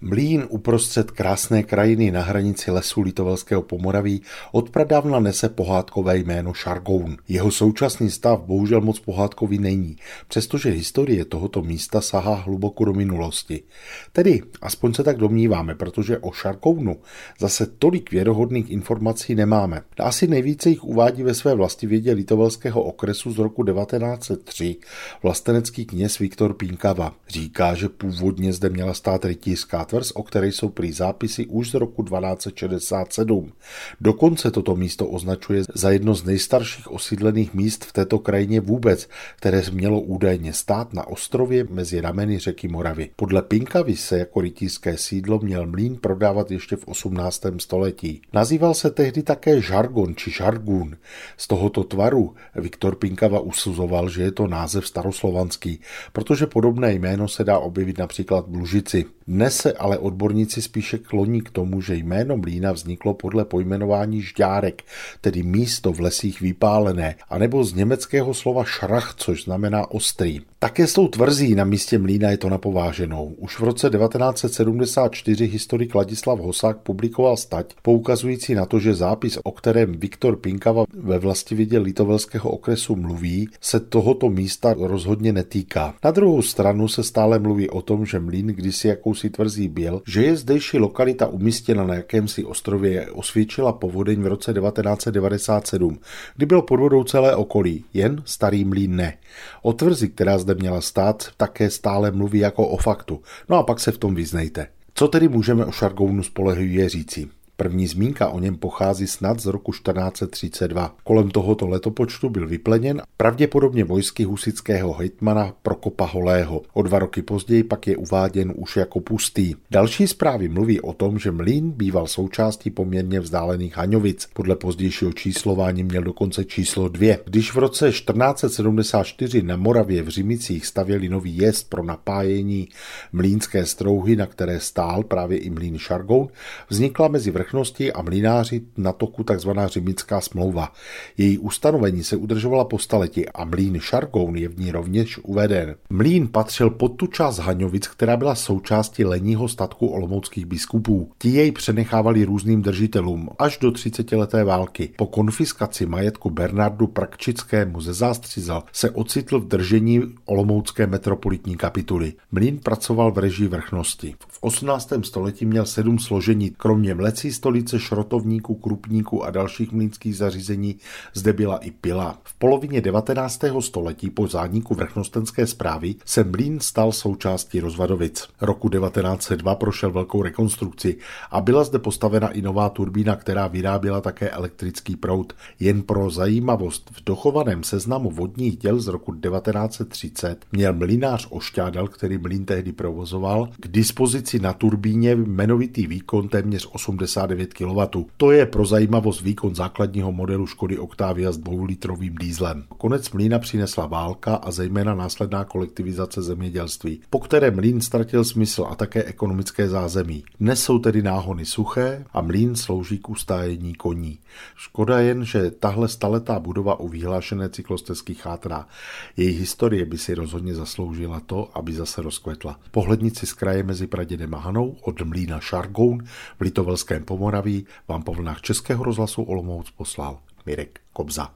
Mlín uprostřed krásné krajiny na hranici lesu Litovelského Pomoraví odpradávna nese pohádkové jméno Šargoun. Jeho současný stav bohužel moc pohádkový není, přestože historie tohoto místa sahá hluboko do minulosti. Tedy, aspoň se tak domníváme, protože o Šargounu zase tolik věrohodných informací nemáme. Asi nejvíce jich uvádí ve své vlastivědě Litovelského okresu z roku 1903 vlastenecký kněz Viktor Pínkava. Říká, že původně zde měla stát rytířská tvrz, o které jsou prý zápisy už z roku 1267. Dokonce toto místo označuje za jedno z nejstarších osídlených míst v této krajině vůbec, které mělo údajně stát na ostrově mezi rameny řeky Moravy. Podle Pinkavy se jako rytířské sídlo měl mlín prodávat ještě v 18. století. Nazýval se tehdy také žargon či žargún. Z tohoto tvaru Viktor Pinkava usuzoval, že je to název staroslovanský, protože podobné jméno se dá objevit například v Lužici. Dnes se ale odborníci spíše kloní k tomu, že jméno mlína vzniklo podle pojmenování žďárek, tedy místo v lesích vypálené, anebo z německého slova šrach, což znamená ostrý. Také s tou tvrzí na místě mlína je to napováženou. Už v roce 1974 historik Ladislav Hosák publikoval stať, poukazující na to, že zápis, o kterém Viktor Pinkava ve vlastivědě Litovelského okresu mluví, se tohoto místa rozhodně netýká. Na druhou stranu se stále mluví o tom, že mlín kdysi jakousi tvrzí byl, že je zdejší lokalita umístěna na jakémsi ostrově osvědčila povodeň v roce 1997, kdy bylo pod vodou celé okolí, jen starý mlín ne. O tvrzi, která zde měla stát, také stále mluví jako o faktu. No a pak se v tom vyznejte. Co tedy můžeme o Šargounu spolehlivě říci? První zmínka o něm pochází snad z roku 1432. Kolem tohoto letopočtu byl vypleněn pravděpodobně vojsky husického hejtmana Prokopa Holého. O dva roky později pak je uváděn už jako pustý. Další zprávy mluví o tom, že mlín býval součástí poměrně vzdálených Haňovic. Podle pozdějšího číslování měl dokonce číslo dvě. Když v roce 1474 na Moravě v Řimicích stavěli nový jezd pro napájení mlínské strouhy, na které stál právě i mlín Šargoun, vznikla mezi vrch vrchnosti a mlínáři na toku tzv. řimická smlouva. Její ustanovení se udržovala po staletí a mlín Šargoun je v ní rovněž uveden. Mlín patřil pod tu část Haňovic, která byla součástí leního statku olomouckých biskupů. Ti jej přenechávali různým držitelům až do 30. leté války. Po konfiskaci majetku Bernardu Prakčickému ze Zástřizel se ocitl v držení olomoucké metropolitní kapituly. Mlín pracoval v režii vrchnosti. V 18. století měl sedm složení, kromě mlecí stolice, šrotovníků, krupníků a dalších mlínských zařízení zde byla i pila. V polovině 19. století po zániku vrchnostenské zprávy se mlín stal součástí Rozvadovic. Roku 1902 prošel velkou rekonstrukci a byla zde postavena i nová turbína, která vyráběla také elektrický proud. Jen pro zajímavost, v dochovaném seznamu vodních děl z roku 1930 měl mlinář Ošťádal, který mlín tehdy provozoval, k dispozici na turbíně jmenovitý výkon téměř 80 59 kW. To je pro zajímavost výkon základního modelu Škody Octavia s dvoulitrovým dýzlem. Konec mlína přinesla válka a zejména následná kolektivizace zemědělství, po které mlín ztratil smysl a také ekonomické zázemí. Dnes jsou tedy náhony suché a mlín slouží k ustájení koní. Škoda jen, že tahle staletá budova u vyhlášené cyklostezky chátrá. Její historie by si rozhodně zasloužila to, aby zase rozkvetla. Pohlednici z kraje mezi Pradědem a Hanou od mlína Šargoun v Litovelském Pomoraví vám po vlnách Českého rozhlasu Olomouc poslal Mirek Kobza.